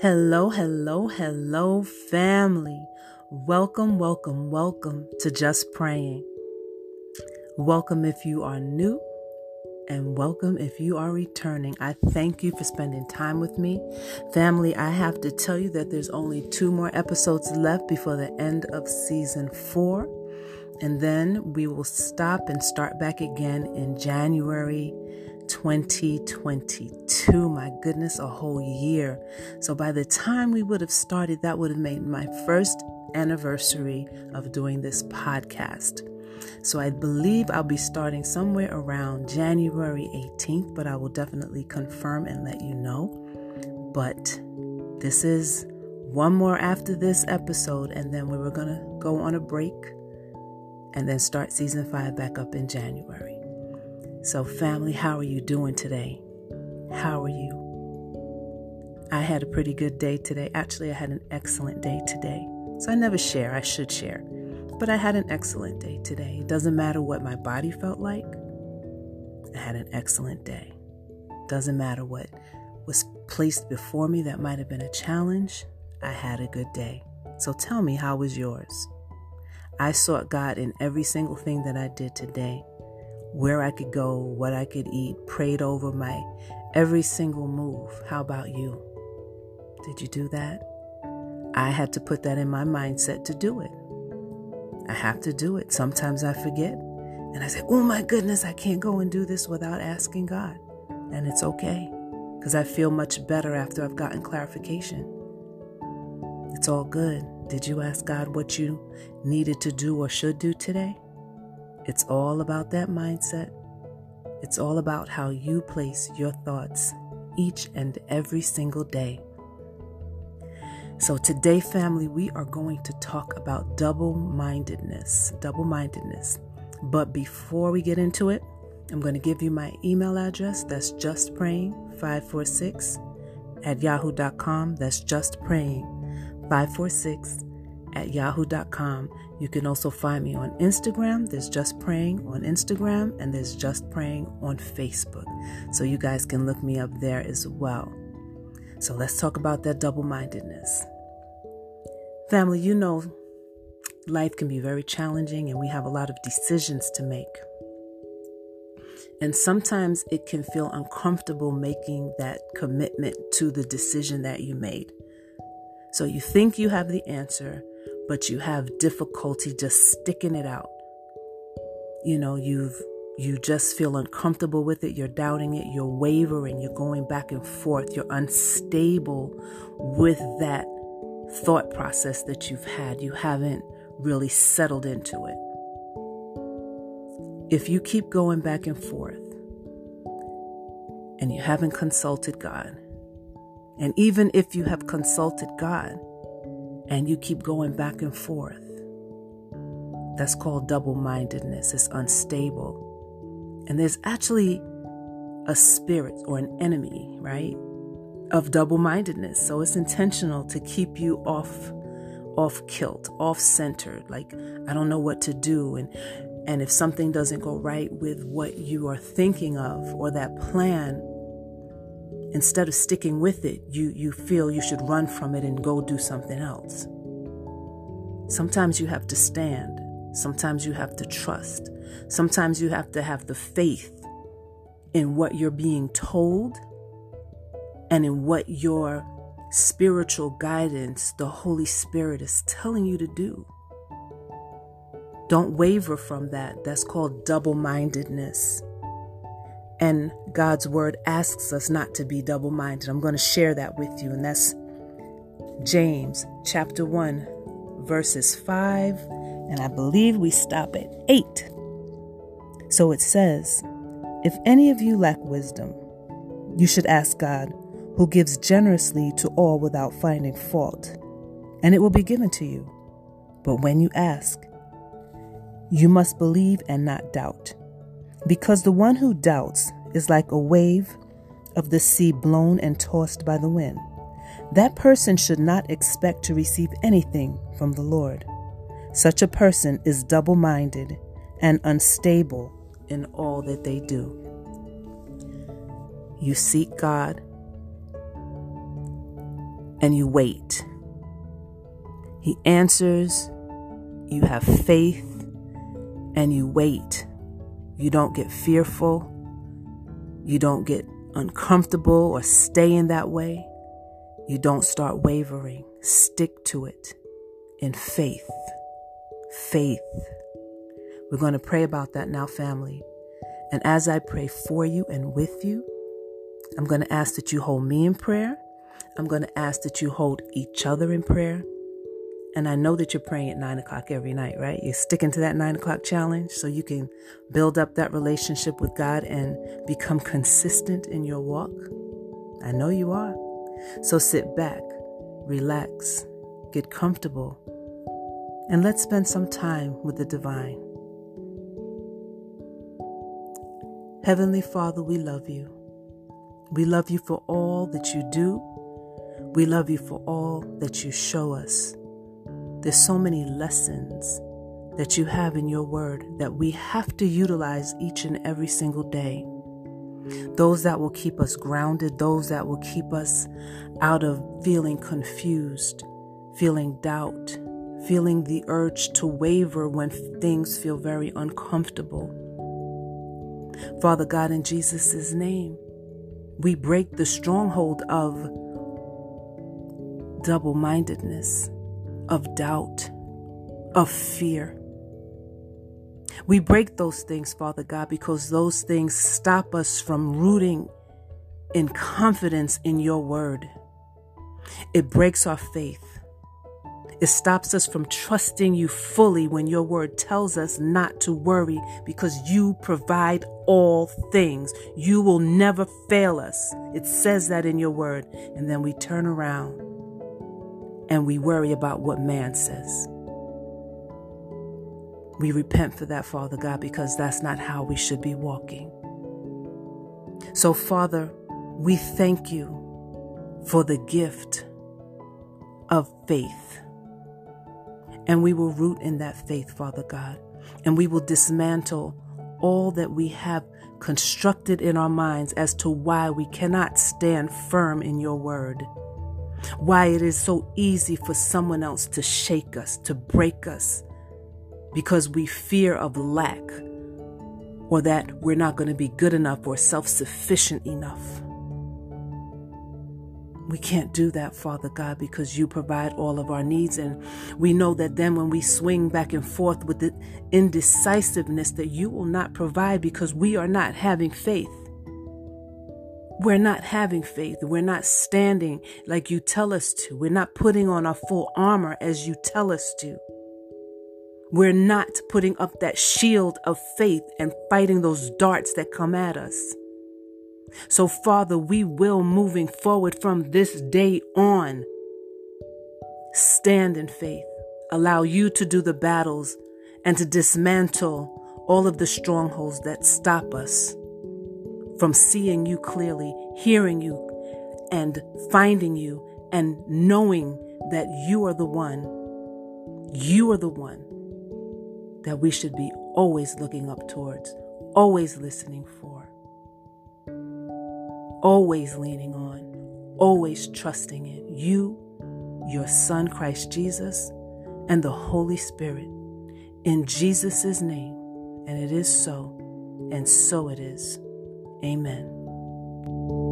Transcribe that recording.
Hello, hello, hello, family. Welcome, welcome, welcome to Just Praying. Welcome if you are new, and welcome if you are returning. I thank you for spending time with me. Family, I have to tell you that there's only two more episodes left before the end of season four. And then we will stop and start back again in January 2022. My goodness, a whole year. So by the time we would have started, that would have made my first anniversary of doing this podcast. So I believe I'll be starting somewhere around January 18th, but I will definitely confirm and let you know. But this is one more after this episode, and then we were going to go on a break and then start season five back up in January. So, family, how are you doing today? How are you? I had a pretty good day today. Actually, I had an excellent day today. So, I never share, I should share. But I had an excellent day today. It doesn't matter what my body felt like, I had an excellent day. Doesn't matter what was placed before me that might have been a challenge, I had a good day. So, tell me, how was yours? I sought God in every single thing that I did today where I could go, what I could eat, prayed over my every single move. How about you? Did you do that? I had to put that in my mindset to do it. I have to do it. Sometimes I forget and I say, oh my goodness, I can't go and do this without asking God. And it's okay because I feel much better after I've gotten clarification. It's all good. Did you ask God what you needed to do or should do today? It's all about that mindset. It's all about how you place your thoughts each and every single day. So, today, family, we are going to talk about double mindedness. Double mindedness. But before we get into it, I'm going to give you my email address. That's justpraying546 at yahoo.com. That's justpraying546 at yahoo.com. You can also find me on Instagram. There's Just Praying on Instagram, and there's Just Praying on Facebook. So you guys can look me up there as well. So let's talk about that double mindedness. Family, you know, life can be very challenging, and we have a lot of decisions to make. And sometimes it can feel uncomfortable making that commitment to the decision that you made. So you think you have the answer, but you have difficulty just sticking it out. You know, you've you just feel uncomfortable with it, you're doubting it, you're wavering, you're going back and forth, you're unstable with that thought process that you've had. You haven't really settled into it. If you keep going back and forth and you haven't consulted God, and even if you have consulted God, and you keep going back and forth. That's called double mindedness. It's unstable. And there's actually a spirit or an enemy, right? Of double mindedness. So it's intentional to keep you off off kilt, off centered. Like I don't know what to do and and if something doesn't go right with what you are thinking of or that plan, instead of sticking with it, you, you feel you should run from it and go do something else. Sometimes you have to stand. Sometimes you have to trust. Sometimes you have to have the faith in what you're being told and in what your spiritual guidance, the Holy Spirit, is telling you to do. Don't waver from that. That's called double mindedness. And God's word asks us not to be double minded. I'm going to share that with you. And that's James chapter 1, verses 5. And I believe we stop at 8. So it says, If any of you lack wisdom, you should ask God, who gives generously to all without finding fault, and it will be given to you. But when you ask, you must believe and not doubt because the one who doubts is like a wave of the sea blown and tossed by the wind. That person should not expect to receive anything from the Lord. Such a person is double minded and unstable in all that they do. You seek God, and you wait. He answers, you have faith, and you wait. You don't get fearful. You don't get uncomfortable or stay in that way. You don't start wavering. Stick to it in faith. Faith. We're going to pray about that now, family. And as I pray for you and with you, I'm going to ask that you hold me in prayer. I'm going to ask that you hold each other in prayer. And I know that you're praying at nine o'clock every night, right? You're sticking to that nine o'clock challenge so you can build up that relationship with God and become consistent in your walk. I know you are. So sit back, relax, get comfortable, and let's spend some time with the divine. Heavenly Father, we love you. We love you for all that you do. We love you for all that you show us. There's so many lessons that you have in your word that we have to utilize each and every single day. Those that will keep us grounded, those that will keep us out of feeling confused, feeling doubt, feeling the urge to waver when things feel very uncomfortable. Father God, in Jesus' name, we break the stronghold of double mindedness, of doubt, of fear. We break those things, Father God, because those things stop us from rooting in confidence in your word. It breaks our faith. It stops us from trusting you fully when your word tells us not to worry because you provide all things. You will never fail us. It says that in your word. And then we turn around and we worry about what man says. We repent for that, Father God, because that's not how we should be walking. So, Father, we thank you for the gift of faith. And we will root in that faith, Father God. And we will dismantle all that we have constructed in our minds as to why we cannot stand firm in your word. Why it is so easy for someone else to shake us, to break us, because we fear of lack or that we're not going to be good enough or self sufficient enough. We can't do that, Father God, because you provide all of our needs. And we know that then when we swing back and forth with the indecisiveness, that you will not provide because we are not having faith. We're not having faith. We're not standing like you tell us to. We're not putting on our full armor as you tell us to. We're not putting up that shield of faith and fighting those darts that come at us. So, Father, we will, moving forward from this day on, stand in faith, allow you to do the battles and to dismantle all of the strongholds that stop us from seeing you clearly, hearing you, and finding you, and knowing that you are the one, you are the one that we should be always looking up towards, always listening for always leaning on, always trusting in you, your Son, Christ Jesus, and the Holy Spirit. In Jesus' name. And it is so, and so it is. Amen.